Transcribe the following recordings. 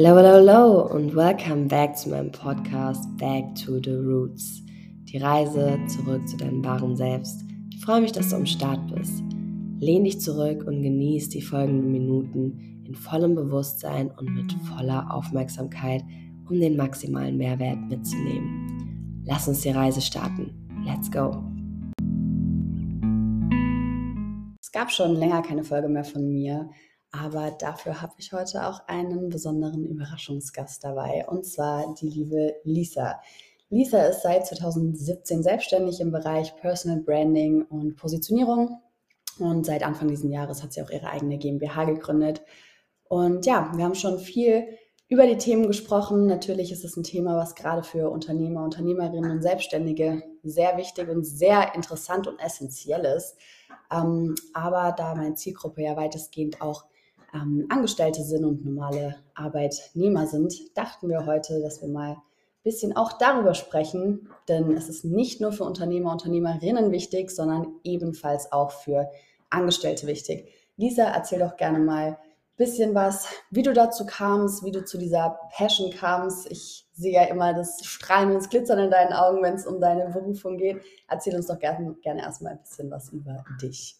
Hello, hello, hello und welcome back zu meinem Podcast Back to the Roots. Die Reise zurück zu deinem wahren Selbst. Ich freue mich, dass du am Start bist. Lehn dich zurück und genieß die folgenden Minuten in vollem Bewusstsein und mit voller Aufmerksamkeit, um den maximalen Mehrwert mitzunehmen. Lass uns die Reise starten. Let's go! Es gab schon länger keine Folge mehr von mir, aber dafür habe ich heute auch einen besonderen Überraschungsgast dabei, und zwar die liebe Lisa. Lisa ist seit 2017 selbstständig im Bereich Personal Branding und Positionierung. Und seit Anfang dieses Jahres hat sie auch ihre eigene GmbH gegründet. Und ja, wir haben schon viel über die Themen gesprochen. Natürlich ist es ein Thema, was gerade für Unternehmer, Unternehmerinnen und Selbstständige sehr wichtig und sehr interessant und essentiell ist. Ähm, aber da meine Zielgruppe ja weitestgehend auch ähm, Angestellte sind und normale Arbeitnehmer sind, dachten wir heute, dass wir mal ein bisschen auch darüber sprechen, denn es ist nicht nur für Unternehmer, Unternehmerinnen wichtig, sondern ebenfalls auch für Angestellte wichtig. Lisa, erzähl doch gerne mal ein bisschen was, wie du dazu kamst, wie du zu dieser Passion kamst. Ich sehe ja immer das Strahlen und das Glitzern in deinen Augen, wenn es um deine Berufung geht. Erzähl uns doch gerne, gerne erstmal ein bisschen was über dich.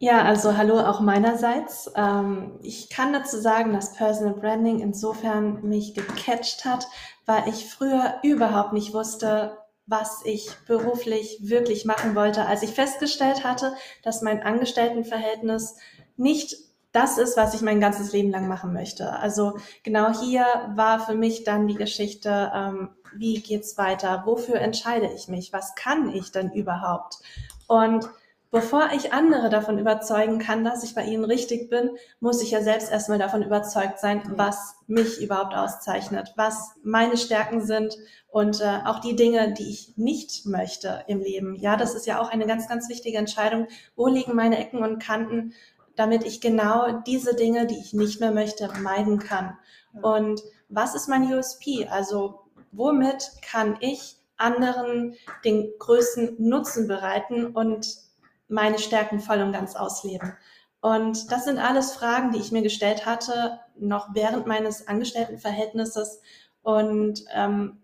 Ja, also hallo auch meinerseits. Ähm, ich kann dazu sagen, dass Personal Branding insofern mich gecatcht hat, weil ich früher überhaupt nicht wusste, was ich beruflich wirklich machen wollte, als ich festgestellt hatte, dass mein Angestelltenverhältnis nicht das ist, was ich mein ganzes Leben lang machen möchte. Also genau hier war für mich dann die Geschichte, ähm, wie geht's weiter? Wofür entscheide ich mich? Was kann ich denn überhaupt? Und Bevor ich andere davon überzeugen kann, dass ich bei ihnen richtig bin, muss ich ja selbst erstmal davon überzeugt sein, was mich überhaupt auszeichnet, was meine Stärken sind und äh, auch die Dinge, die ich nicht möchte im Leben. Ja, das ist ja auch eine ganz, ganz wichtige Entscheidung. Wo liegen meine Ecken und Kanten, damit ich genau diese Dinge, die ich nicht mehr möchte, meiden kann? Und was ist mein USP? Also womit kann ich anderen den größten Nutzen bereiten und meine Stärken voll und ganz ausleben? Und das sind alles Fragen, die ich mir gestellt hatte, noch während meines Angestelltenverhältnisses. Und ähm,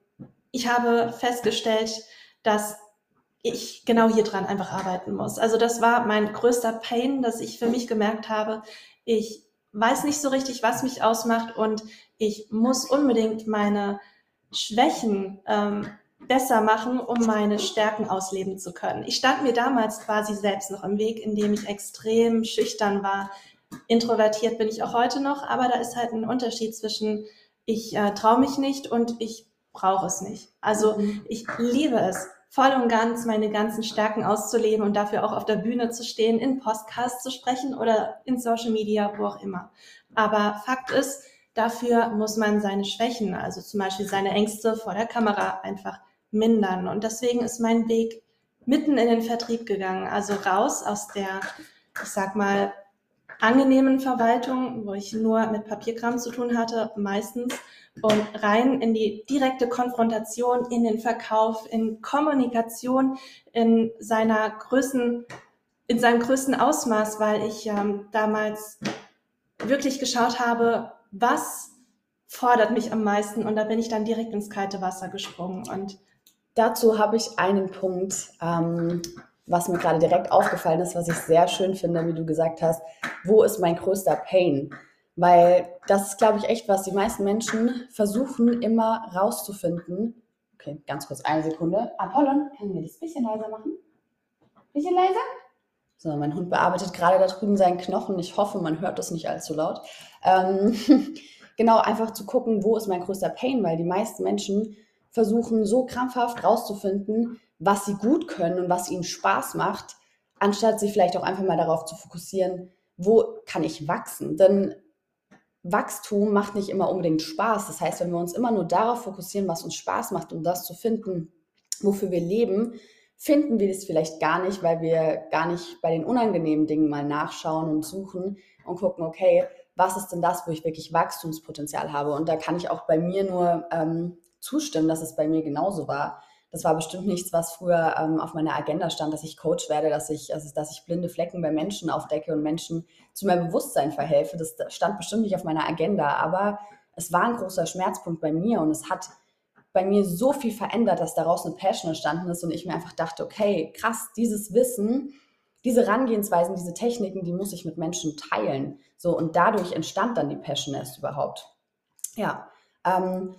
ich habe festgestellt, dass ich genau hier dran einfach arbeiten muss. Also das war mein größter Pain, dass ich für mich gemerkt habe, ich weiß nicht so richtig, was mich ausmacht und ich muss unbedingt meine Schwächen ähm, besser machen, um meine Stärken ausleben zu können. Ich stand mir damals quasi selbst noch im Weg, indem ich extrem schüchtern war. Introvertiert bin ich auch heute noch, aber da ist halt ein Unterschied zwischen ich äh, traue mich nicht und ich brauche es nicht. Also mhm. ich liebe es, voll und ganz meine ganzen Stärken auszuleben und dafür auch auf der Bühne zu stehen, in Podcasts zu sprechen oder in Social Media, wo auch immer. Aber Fakt ist, dafür muss man seine Schwächen, also zum Beispiel seine Ängste vor der Kamera einfach mindern. Und deswegen ist mein Weg mitten in den Vertrieb gegangen, also raus aus der, ich sag mal, angenehmen Verwaltung, wo ich nur mit Papierkram zu tun hatte, meistens, und rein in die direkte Konfrontation, in den Verkauf, in Kommunikation, in seiner größten, in seinem größten Ausmaß, weil ich ähm, damals wirklich geschaut habe, was fordert mich am meisten. Und da bin ich dann direkt ins kalte Wasser gesprungen. Und Dazu habe ich einen Punkt, ähm, was mir gerade direkt aufgefallen ist, was ich sehr schön finde, wie du gesagt hast, wo ist mein größter Pain? Weil das ist, glaube ich, echt, was die meisten Menschen versuchen immer rauszufinden. Okay, ganz kurz, eine Sekunde. Apollon, können wir das ein bisschen leiser machen? Bisschen leiser? So, mein Hund bearbeitet gerade da drüben seinen Knochen. Ich hoffe, man hört das nicht allzu laut. Ähm, genau, einfach zu gucken, wo ist mein größter Pain, weil die meisten Menschen versuchen so krampfhaft rauszufinden, was sie gut können und was ihnen Spaß macht, anstatt sich vielleicht auch einfach mal darauf zu fokussieren, wo kann ich wachsen? Denn Wachstum macht nicht immer unbedingt Spaß. Das heißt, wenn wir uns immer nur darauf fokussieren, was uns Spaß macht, um das zu finden, wofür wir leben, finden wir das vielleicht gar nicht, weil wir gar nicht bei den unangenehmen Dingen mal nachschauen und suchen und gucken, okay, was ist denn das, wo ich wirklich Wachstumspotenzial habe? Und da kann ich auch bei mir nur ähm, zustimmen, dass es bei mir genauso war. Das war bestimmt nichts, was früher ähm, auf meiner Agenda stand, dass ich Coach werde, dass ich, also, dass ich blinde Flecken bei Menschen aufdecke und Menschen zu meinem Bewusstsein verhelfe. Das stand bestimmt nicht auf meiner Agenda, aber es war ein großer Schmerzpunkt bei mir und es hat bei mir so viel verändert, dass daraus eine Passion entstanden ist und ich mir einfach dachte, okay, krass, dieses Wissen, diese Herangehensweisen, diese Techniken, die muss ich mit Menschen teilen. So und dadurch entstand dann die Passion erst überhaupt. Ja, ähm,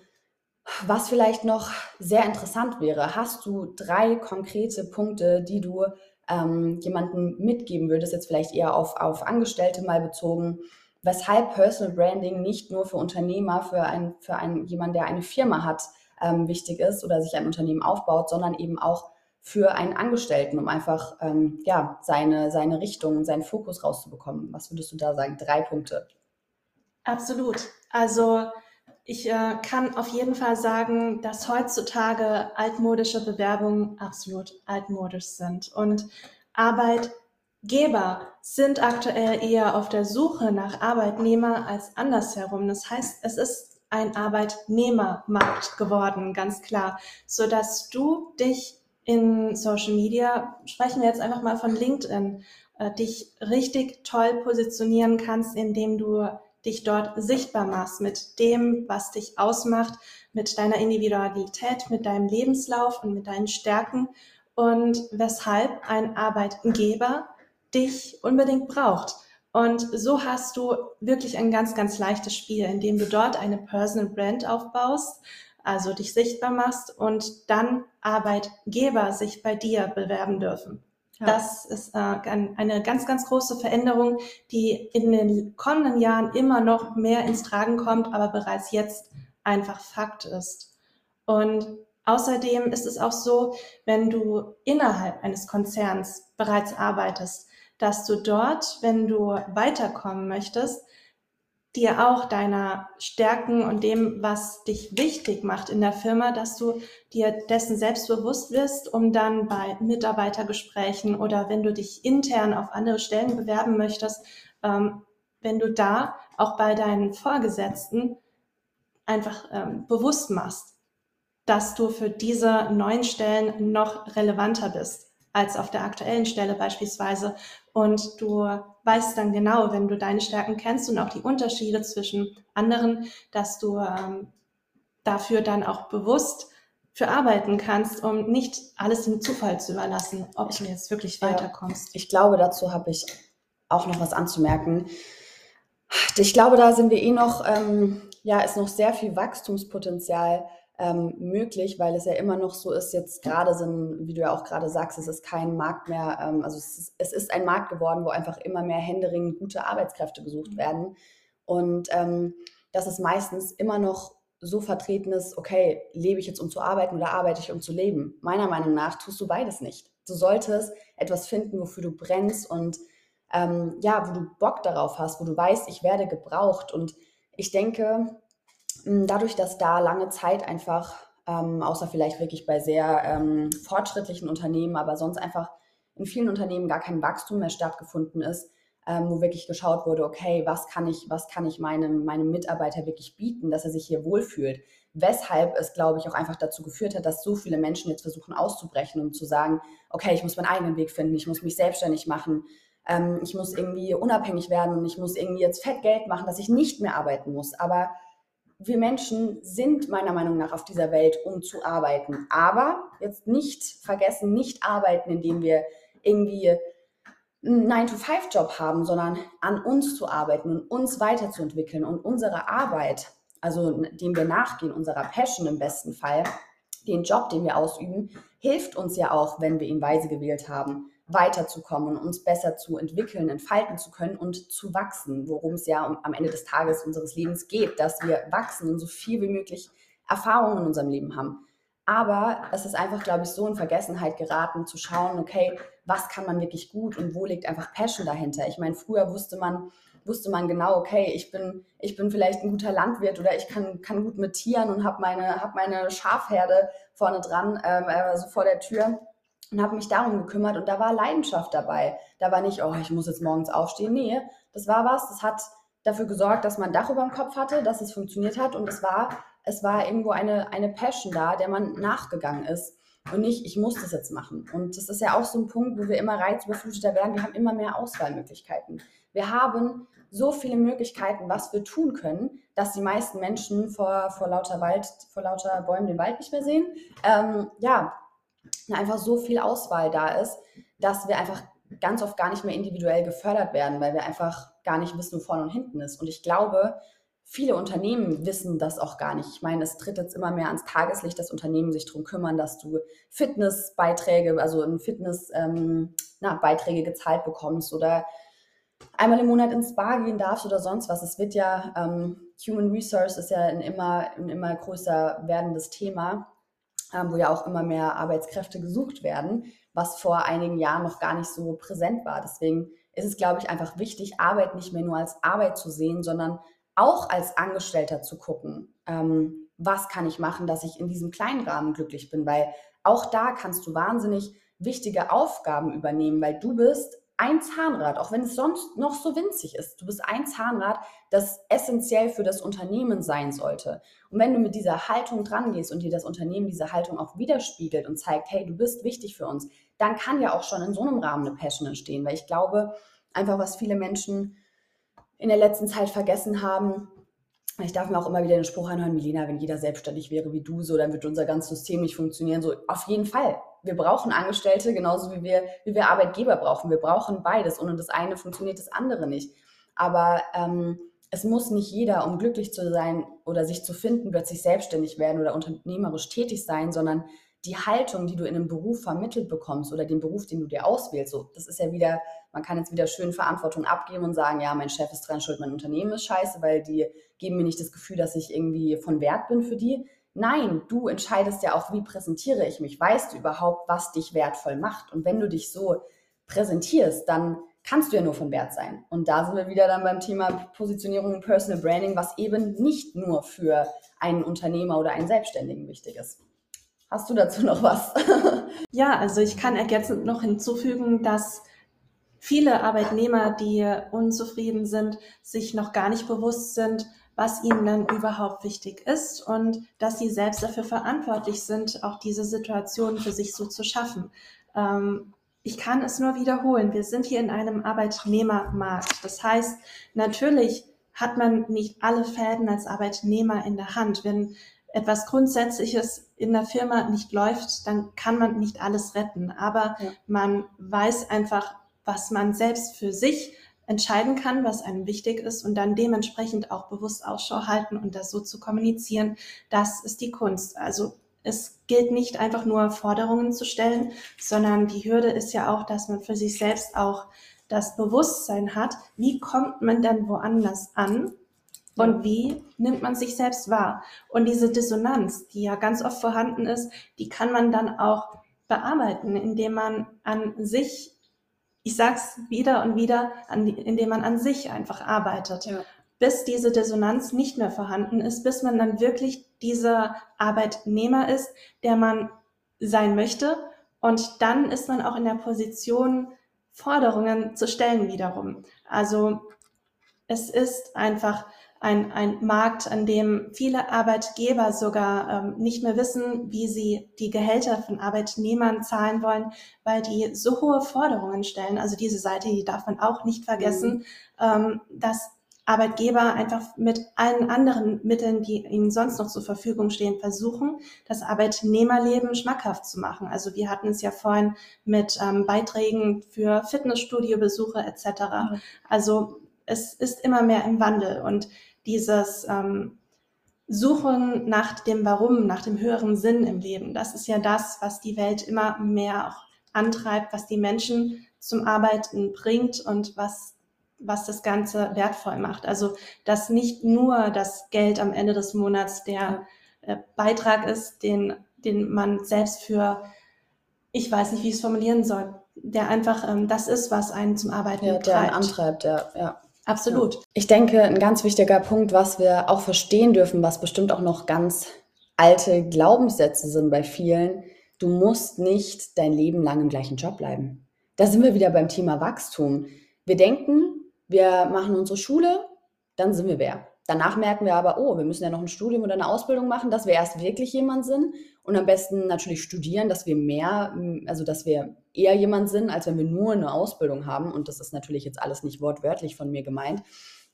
was vielleicht noch sehr interessant wäre, hast du drei konkrete Punkte, die du ähm, jemandem mitgeben würdest, jetzt vielleicht eher auf, auf Angestellte mal bezogen, weshalb Personal Branding nicht nur für Unternehmer, für, ein, für ein, jemanden, der eine Firma hat, ähm, wichtig ist oder sich ein Unternehmen aufbaut, sondern eben auch für einen Angestellten, um einfach ähm, ja, seine, seine Richtung, seinen Fokus rauszubekommen. Was würdest du da sagen? Drei Punkte. Absolut. Also ich äh, kann auf jeden Fall sagen, dass heutzutage altmodische Bewerbungen absolut altmodisch sind und Arbeitgeber sind aktuell eher auf der Suche nach Arbeitnehmer als andersherum. Das heißt, es ist ein Arbeitnehmermarkt geworden, ganz klar, so dass du dich in Social Media, sprechen wir jetzt einfach mal von LinkedIn, äh, dich richtig toll positionieren kannst, indem du dich dort sichtbar machst mit dem, was dich ausmacht, mit deiner Individualität, mit deinem Lebenslauf und mit deinen Stärken und weshalb ein Arbeitgeber dich unbedingt braucht. Und so hast du wirklich ein ganz, ganz leichtes Spiel, indem du dort eine Personal Brand aufbaust, also dich sichtbar machst und dann Arbeitgeber sich bei dir bewerben dürfen. Ja. Das ist äh, eine ganz, ganz große Veränderung, die in den kommenden Jahren immer noch mehr ins Tragen kommt, aber bereits jetzt einfach Fakt ist. Und außerdem ist es auch so, wenn du innerhalb eines Konzerns bereits arbeitest, dass du dort, wenn du weiterkommen möchtest, dir auch deiner Stärken und dem, was dich wichtig macht in der Firma, dass du dir dessen selbstbewusst wirst, um dann bei Mitarbeitergesprächen oder wenn du dich intern auf andere Stellen bewerben möchtest, ähm, wenn du da auch bei deinen Vorgesetzten einfach ähm, bewusst machst, dass du für diese neuen Stellen noch relevanter bist als auf der aktuellen Stelle beispielsweise. Und du weißt dann genau, wenn du deine Stärken kennst und auch die Unterschiede zwischen anderen, dass du ähm, dafür dann auch bewusst für arbeiten kannst, um nicht alles dem Zufall zu überlassen, ob du jetzt wirklich weiterkommst. Ich glaube, dazu habe ich auch noch was anzumerken. Ich glaube, da sind wir eh noch, ähm, ja, ist noch sehr viel Wachstumspotenzial ähm, möglich, weil es ja immer noch so ist, jetzt gerade sind, wie du ja auch gerade sagst, es ist kein Markt mehr, ähm, also es ist, es ist, ein Markt geworden, wo einfach immer mehr händeringend gute Arbeitskräfte gesucht mhm. werden. Und ähm, dass es meistens immer noch so vertreten ist, okay, lebe ich jetzt um zu arbeiten oder arbeite ich um zu leben? Meiner Meinung nach tust du beides nicht. Du solltest etwas finden, wofür du brennst und ähm, ja, wo du Bock darauf hast, wo du weißt, ich werde gebraucht. Und ich denke, dadurch, dass da lange Zeit einfach, ähm, außer vielleicht wirklich bei sehr ähm, fortschrittlichen Unternehmen, aber sonst einfach in vielen Unternehmen gar kein Wachstum mehr stattgefunden ist, ähm, wo wirklich geschaut wurde, okay, was kann ich, was kann ich meinem, meinem Mitarbeiter wirklich bieten, dass er sich hier wohlfühlt. Weshalb es, glaube ich, auch einfach dazu geführt hat, dass so viele Menschen jetzt versuchen auszubrechen und zu sagen, okay, ich muss meinen eigenen Weg finden, ich muss mich selbstständig machen, ähm, ich muss irgendwie unabhängig werden und ich muss irgendwie jetzt fett Geld machen, dass ich nicht mehr arbeiten muss. Aber wir Menschen sind meiner Meinung nach auf dieser Welt, um zu arbeiten. Aber jetzt nicht vergessen, nicht arbeiten, indem wir irgendwie einen 9-to-5-Job haben, sondern an uns zu arbeiten und uns weiterzuentwickeln und unsere Arbeit, also dem wir nachgehen, unserer Passion im besten Fall, den Job, den wir ausüben, hilft uns ja auch, wenn wir ihn weise gewählt haben weiterzukommen uns besser zu entwickeln, entfalten zu können und zu wachsen, worum es ja am Ende des Tages unseres Lebens geht, dass wir wachsen und so viel wie möglich Erfahrungen in unserem Leben haben. Aber es ist einfach, glaube ich, so in Vergessenheit geraten, zu schauen, okay, was kann man wirklich gut und wo liegt einfach Passion dahinter? Ich meine, früher wusste man, wusste man genau, okay, ich bin, ich bin vielleicht ein guter Landwirt oder ich kann, kann gut mit Tieren und habe meine, hab meine Schafherde vorne dran, ähm, also vor der Tür und habe mich darum gekümmert und da war Leidenschaft dabei. Da war nicht, oh, ich muss jetzt morgens aufstehen. Nee, das war was, das hat dafür gesorgt, dass man ein Dach über dem Kopf hatte, dass es funktioniert hat und es war, es war irgendwo eine, eine Passion da, der man nachgegangen ist. und nicht, ich muss das jetzt machen. Und das ist ja auch so ein Punkt, wo wir immer reizüberfluteter werden. Wir haben immer mehr Auswahlmöglichkeiten. Wir haben so viele Möglichkeiten, was wir tun können, dass die meisten Menschen vor, vor lauter Wald, vor lauter Bäumen den Wald nicht mehr sehen. Ähm, ja, einfach so viel Auswahl da ist, dass wir einfach ganz oft gar nicht mehr individuell gefördert werden, weil wir einfach gar nicht wissen, wo vorne und hinten ist. Und ich glaube, viele Unternehmen wissen das auch gar nicht. Ich meine, es tritt jetzt immer mehr ans Tageslicht, dass Unternehmen sich darum kümmern, dass du Fitnessbeiträge, also in Fitness ähm, na, Beiträge gezahlt bekommst oder einmal im Monat ins Spa gehen darfst oder sonst was. Es wird ja, ähm, Human Resource ist ja ein immer, ein immer größer werdendes Thema, wo ja auch immer mehr Arbeitskräfte gesucht werden, was vor einigen Jahren noch gar nicht so präsent war. Deswegen ist es, glaube ich, einfach wichtig, Arbeit nicht mehr nur als Arbeit zu sehen, sondern auch als Angestellter zu gucken, ähm, was kann ich machen, dass ich in diesem kleinen Rahmen glücklich bin, weil auch da kannst du wahnsinnig wichtige Aufgaben übernehmen, weil du bist ein Zahnrad, auch wenn es sonst noch so winzig ist. Du bist ein Zahnrad, das essentiell für das Unternehmen sein sollte. Und wenn du mit dieser Haltung dran gehst und dir das Unternehmen diese Haltung auch widerspiegelt und zeigt, hey, du bist wichtig für uns, dann kann ja auch schon in so einem Rahmen eine Passion entstehen, weil ich glaube, einfach was viele Menschen in der letzten Zeit vergessen haben. Ich darf mir auch immer wieder den Spruch anhören, Milena, wenn jeder selbstständig wäre wie du, so dann würde unser ganzes System nicht funktionieren. So auf jeden Fall. Wir brauchen Angestellte, genauso wie wir, wie wir Arbeitgeber brauchen. Wir brauchen beides. Ohne das eine funktioniert das andere nicht. Aber ähm, es muss nicht jeder, um glücklich zu sein oder sich zu finden, plötzlich selbstständig werden oder unternehmerisch tätig sein, sondern die Haltung, die du in einem Beruf vermittelt bekommst oder den Beruf, den du dir auswählst, so, das ist ja wieder, man kann jetzt wieder schön Verantwortung abgeben und sagen, ja, mein Chef ist dran schuld, mein Unternehmen ist scheiße, weil die geben mir nicht das Gefühl, dass ich irgendwie von Wert bin für die. Nein, du entscheidest ja auch, wie präsentiere ich mich. Weißt du überhaupt, was dich wertvoll macht? Und wenn du dich so präsentierst, dann kannst du ja nur von Wert sein. Und da sind wir wieder dann beim Thema Positionierung und Personal Branding, was eben nicht nur für einen Unternehmer oder einen Selbstständigen wichtig ist. Hast du dazu noch was? ja, also ich kann ergänzend noch hinzufügen, dass viele Arbeitnehmer, die unzufrieden sind, sich noch gar nicht bewusst sind, was ihnen dann überhaupt wichtig ist und dass sie selbst dafür verantwortlich sind, auch diese Situation für sich so zu schaffen. Ähm, ich kann es nur wiederholen. Wir sind hier in einem Arbeitnehmermarkt. Das heißt, natürlich hat man nicht alle Fäden als Arbeitnehmer in der Hand. Wenn etwas Grundsätzliches in der Firma nicht läuft, dann kann man nicht alles retten. Aber ja. man weiß einfach, was man selbst für sich entscheiden kann, was einem wichtig ist und dann dementsprechend auch bewusst Ausschau halten und das so zu kommunizieren, das ist die Kunst. Also es gilt nicht einfach nur Forderungen zu stellen, sondern die Hürde ist ja auch, dass man für sich selbst auch das Bewusstsein hat, wie kommt man denn woanders an und wie nimmt man sich selbst wahr? Und diese Dissonanz, die ja ganz oft vorhanden ist, die kann man dann auch bearbeiten, indem man an sich, ich sag's wieder und wieder, an, indem man an sich einfach arbeitet. Ja. Bis diese Dissonanz nicht mehr vorhanden ist, bis man dann wirklich dieser Arbeitnehmer ist, der man sein möchte. Und dann ist man auch in der Position, Forderungen zu stellen wiederum. Also es ist einfach ein, ein Markt, an dem viele Arbeitgeber sogar ähm, nicht mehr wissen, wie sie die Gehälter von Arbeitnehmern zahlen wollen, weil die so hohe Forderungen stellen. Also diese Seite, die darf man auch nicht vergessen, mhm. ähm, dass Arbeitgeber einfach mit allen anderen Mitteln, die ihnen sonst noch zur Verfügung stehen, versuchen, das Arbeitnehmerleben schmackhaft zu machen. Also wir hatten es ja vorhin mit ähm, Beiträgen für Fitnessstudiobesuche etc. Also es ist immer mehr im Wandel und dieses ähm, Suchen nach dem Warum, nach dem höheren Sinn im Leben, das ist ja das, was die Welt immer mehr auch antreibt, was die Menschen zum Arbeiten bringt und was, was das Ganze wertvoll macht. Also, dass nicht nur das Geld am Ende des Monats der äh, Beitrag ist, den, den man selbst für, ich weiß nicht, wie ich es formulieren soll, der einfach ähm, das ist, was einen zum Arbeiten ja, der einen antreibt, ja, ja. Absolut. Ich denke, ein ganz wichtiger Punkt, was wir auch verstehen dürfen, was bestimmt auch noch ganz alte Glaubenssätze sind bei vielen, du musst nicht dein Leben lang im gleichen Job bleiben. Da sind wir wieder beim Thema Wachstum. Wir denken, wir machen unsere Schule, dann sind wir wer. Danach merken wir aber, oh, wir müssen ja noch ein Studium oder eine Ausbildung machen, dass wir erst wirklich jemand sind und am besten natürlich studieren, dass wir mehr, also dass wir eher jemand sind, als wenn wir nur eine Ausbildung haben. Und das ist natürlich jetzt alles nicht wortwörtlich von mir gemeint.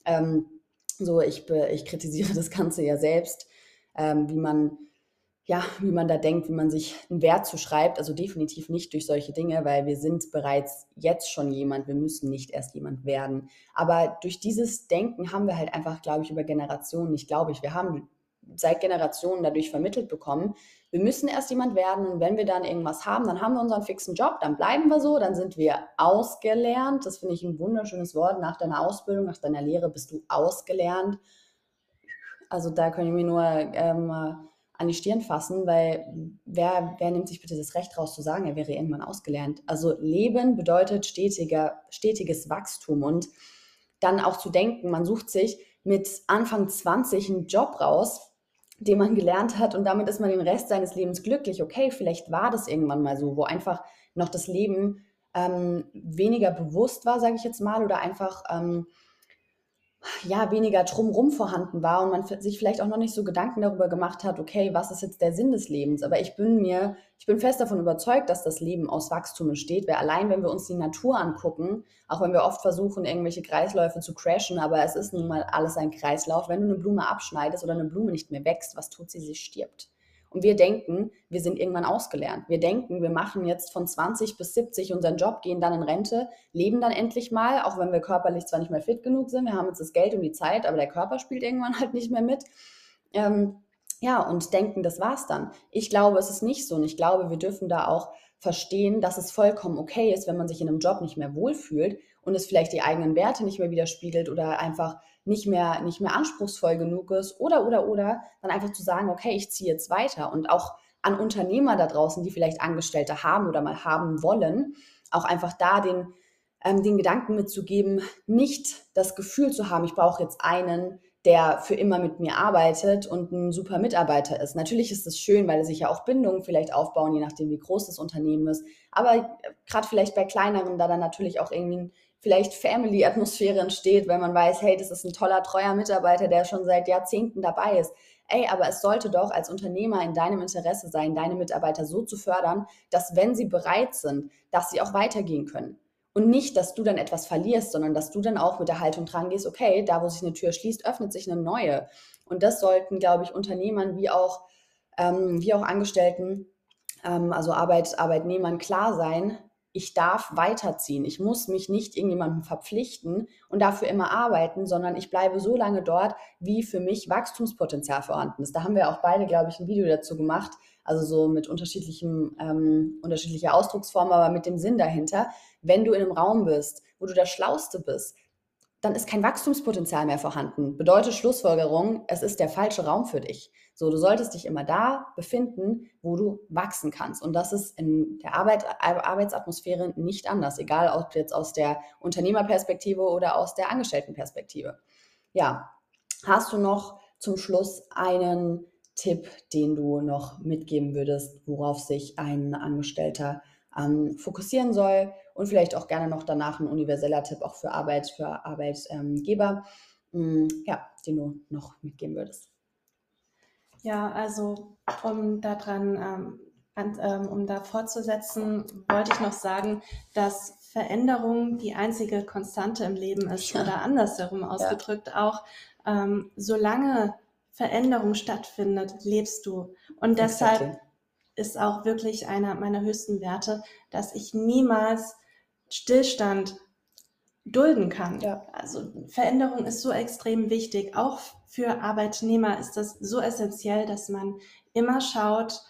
Ähm, so, ich, ich kritisiere das Ganze ja selbst, ähm, wie man ja, wie man da denkt, wie man sich einen Wert zuschreibt. Also definitiv nicht durch solche Dinge, weil wir sind bereits jetzt schon jemand. Wir müssen nicht erst jemand werden. Aber durch dieses Denken haben wir halt einfach, glaube ich, über Generationen, nicht glaube ich, wir haben seit Generationen dadurch vermittelt bekommen, wir müssen erst jemand werden und wenn wir dann irgendwas haben, dann haben wir unseren fixen Job, dann bleiben wir so, dann sind wir ausgelernt. Das finde ich ein wunderschönes Wort. Nach deiner Ausbildung, nach deiner Lehre bist du ausgelernt. Also da können wir nur ähm, an die Stirn fassen, weil wer, wer nimmt sich bitte das Recht raus zu sagen, er wäre irgendwann ausgelernt? Also Leben bedeutet stetiger, stetiges Wachstum und dann auch zu denken, man sucht sich mit Anfang 20 einen Job raus, den man gelernt hat und damit ist man den Rest seines Lebens glücklich. Okay, vielleicht war das irgendwann mal so, wo einfach noch das Leben ähm, weniger bewusst war, sage ich jetzt mal, oder einfach ähm, ja, weniger drumrum vorhanden war und man sich vielleicht auch noch nicht so Gedanken darüber gemacht hat, okay, was ist jetzt der Sinn des Lebens? Aber ich bin mir, ich bin fest davon überzeugt, dass das Leben aus Wachstum entsteht, weil allein, wenn wir uns die Natur angucken, auch wenn wir oft versuchen, irgendwelche Kreisläufe zu crashen, aber es ist nun mal alles ein Kreislauf. Wenn du eine Blume abschneidest oder eine Blume nicht mehr wächst, was tut sie? Sie stirbt. Und wir denken, wir sind irgendwann ausgelernt. Wir denken, wir machen jetzt von 20 bis 70 unseren Job, gehen dann in Rente, leben dann endlich mal, auch wenn wir körperlich zwar nicht mehr fit genug sind, wir haben jetzt das Geld und die Zeit, aber der Körper spielt irgendwann halt nicht mehr mit. Ähm, ja, und denken, das war's dann. Ich glaube, es ist nicht so. Und ich glaube, wir dürfen da auch verstehen, dass es vollkommen okay ist, wenn man sich in einem Job nicht mehr wohlfühlt und es vielleicht die eigenen Werte nicht mehr widerspiegelt oder einfach nicht mehr, nicht mehr anspruchsvoll genug ist oder, oder, oder, dann einfach zu sagen, okay, ich ziehe jetzt weiter und auch an Unternehmer da draußen, die vielleicht Angestellte haben oder mal haben wollen, auch einfach da den, ähm, den Gedanken mitzugeben, nicht das Gefühl zu haben, ich brauche jetzt einen, der für immer mit mir arbeitet und ein super Mitarbeiter ist. Natürlich ist es schön, weil sich ja auch Bindungen vielleicht aufbauen, je nachdem, wie groß das Unternehmen ist. Aber äh, gerade vielleicht bei kleineren, da dann natürlich auch irgendwie vielleicht Family-Atmosphäre entsteht, weil man weiß, hey, das ist ein toller, treuer Mitarbeiter, der schon seit Jahrzehnten dabei ist. Ey, aber es sollte doch als Unternehmer in deinem Interesse sein, deine Mitarbeiter so zu fördern, dass wenn sie bereit sind, dass sie auch weitergehen können. Und nicht, dass du dann etwas verlierst, sondern dass du dann auch mit der Haltung dran gehst, okay, da wo sich eine Tür schließt, öffnet sich eine neue. Und das sollten, glaube ich, Unternehmern wie auch, ähm, wie auch Angestellten, ähm, also Arbeit, Arbeitnehmern klar sein, ich darf weiterziehen. Ich muss mich nicht irgendjemandem verpflichten und dafür immer arbeiten, sondern ich bleibe so lange dort, wie für mich Wachstumspotenzial vorhanden ist. Da haben wir auch beide, glaube ich, ein Video dazu gemacht, also so mit unterschiedlichem, ähm, unterschiedlicher Ausdrucksform, aber mit dem Sinn dahinter. Wenn du in einem Raum bist, wo du der Schlauste bist, dann ist kein Wachstumspotenzial mehr vorhanden. Bedeutet Schlussfolgerung, es ist der falsche Raum für dich. So, du solltest dich immer da befinden, wo du wachsen kannst. Und das ist in der Arbeit, Arbeitsatmosphäre nicht anders, egal ob jetzt aus der Unternehmerperspektive oder aus der Angestelltenperspektive. Ja, hast du noch zum Schluss einen Tipp, den du noch mitgeben würdest, worauf sich ein Angestellter ähm, fokussieren soll und vielleicht auch gerne noch danach ein universeller Tipp auch für Arbeit, für Arbeitgeber, ähm, ja, den du noch mitgeben würdest. Ja, also um daran, ähm, an, ähm, um da fortzusetzen, wollte ich noch sagen, dass Veränderung die einzige Konstante im Leben ist ja. oder andersherum ausgedrückt ja. auch, ähm, solange Veränderung stattfindet, lebst du. Und deshalb exactly. ist auch wirklich einer meiner höchsten Werte, dass ich niemals Stillstand dulden kann. Ja. Also Veränderung ist so extrem wichtig. Auch für Arbeitnehmer ist das so essentiell, dass man immer schaut,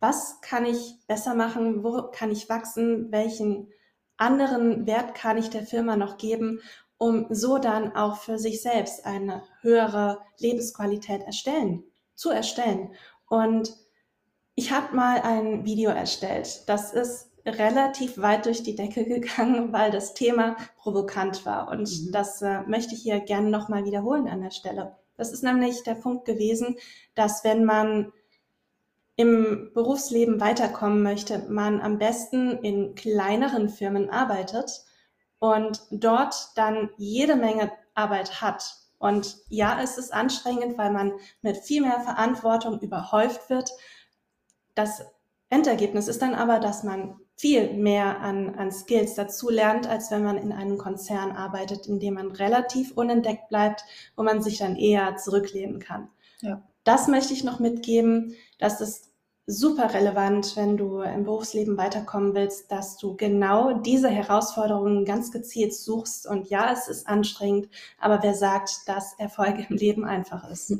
was kann ich besser machen, wo kann ich wachsen, welchen anderen Wert kann ich der Firma noch geben, um so dann auch für sich selbst eine höhere Lebensqualität erstellen, zu erstellen. Und ich habe mal ein Video erstellt. Das ist relativ weit durch die Decke gegangen, weil das Thema provokant war. Und mhm. das äh, möchte ich hier gerne nochmal wiederholen an der Stelle. Das ist nämlich der Punkt gewesen, dass wenn man im Berufsleben weiterkommen möchte, man am besten in kleineren Firmen arbeitet und dort dann jede Menge Arbeit hat Und ja, es ist anstrengend, weil man mit viel mehr Verantwortung überhäuft wird. Das Endergebnis ist dann aber, dass man viel mehr an, an Skills dazu lernt, als wenn man in einem Konzern arbeitet, in dem man relativ unentdeckt bleibt, wo man sich dann eher zurücklehnen kann. Ja. Das möchte ich noch mitgeben, dass es super relevant, wenn du im Berufsleben weiterkommen willst, dass du genau diese Herausforderungen ganz gezielt suchst. Und ja, es ist anstrengend, aber wer sagt, dass Erfolg im Leben einfach ist?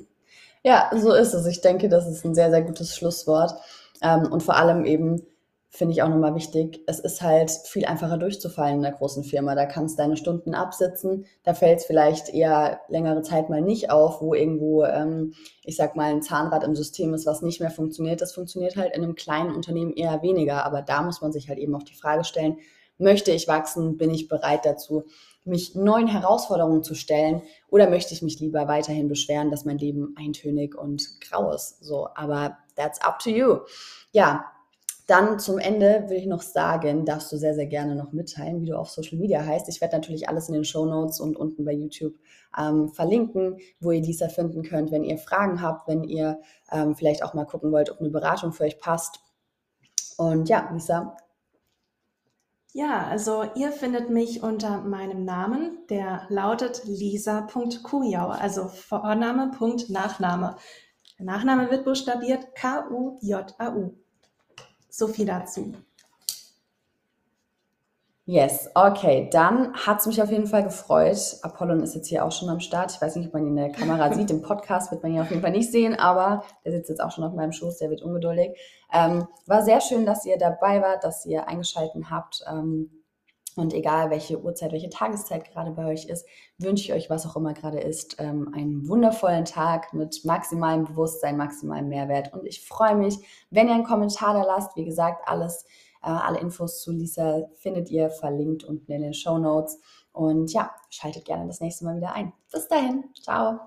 Ja, so ist es. Ich denke, das ist ein sehr, sehr gutes Schlusswort. Ähm, und vor allem eben, finde ich auch nochmal wichtig, es ist halt viel einfacher durchzufallen in der großen Firma. Da kannst du deine Stunden absitzen, da fällt es vielleicht eher längere Zeit mal nicht auf, wo irgendwo, ähm, ich sag mal, ein Zahnrad im System ist, was nicht mehr funktioniert. Das funktioniert halt in einem kleinen Unternehmen eher weniger, aber da muss man sich halt eben auch die Frage stellen, möchte ich wachsen, bin ich bereit dazu, mich neuen Herausforderungen zu stellen oder möchte ich mich lieber weiterhin beschweren, dass mein Leben eintönig und grau ist. So, aber that's up to you. Ja, dann zum Ende will ich noch sagen, darfst du sehr, sehr gerne noch mitteilen, wie du auf Social Media heißt. Ich werde natürlich alles in den Show Notes und unten bei YouTube ähm, verlinken, wo ihr Lisa finden könnt, wenn ihr Fragen habt, wenn ihr ähm, vielleicht auch mal gucken wollt, ob eine Beratung für euch passt. Und ja, Lisa. Ja, also ihr findet mich unter meinem Namen, der lautet lisa.kujau, also Vorname, Punkt, Nachname. Der Nachname wird buchstabiert K-U-J-A-U. So viel dazu. Yes, okay, dann hat es mich auf jeden Fall gefreut. Apollon ist jetzt hier auch schon am Start. Ich weiß nicht, ob man ihn in der Kamera sieht. Im Podcast wird man ihn auf jeden Fall nicht sehen, aber der sitzt jetzt auch schon auf meinem Schoß, der wird ungeduldig. Ähm, war sehr schön, dass ihr dabei wart, dass ihr eingeschaltet habt. Ähm, und egal, welche Uhrzeit, welche Tageszeit gerade bei euch ist, wünsche ich euch, was auch immer gerade ist, ähm, einen wundervollen Tag mit maximalem Bewusstsein, maximalem Mehrwert. Und ich freue mich, wenn ihr einen Kommentar da lasst. Wie gesagt, alles, äh, alle Infos zu Lisa findet ihr verlinkt unten in den Show Notes. Und ja, schaltet gerne das nächste Mal wieder ein. Bis dahin. Ciao.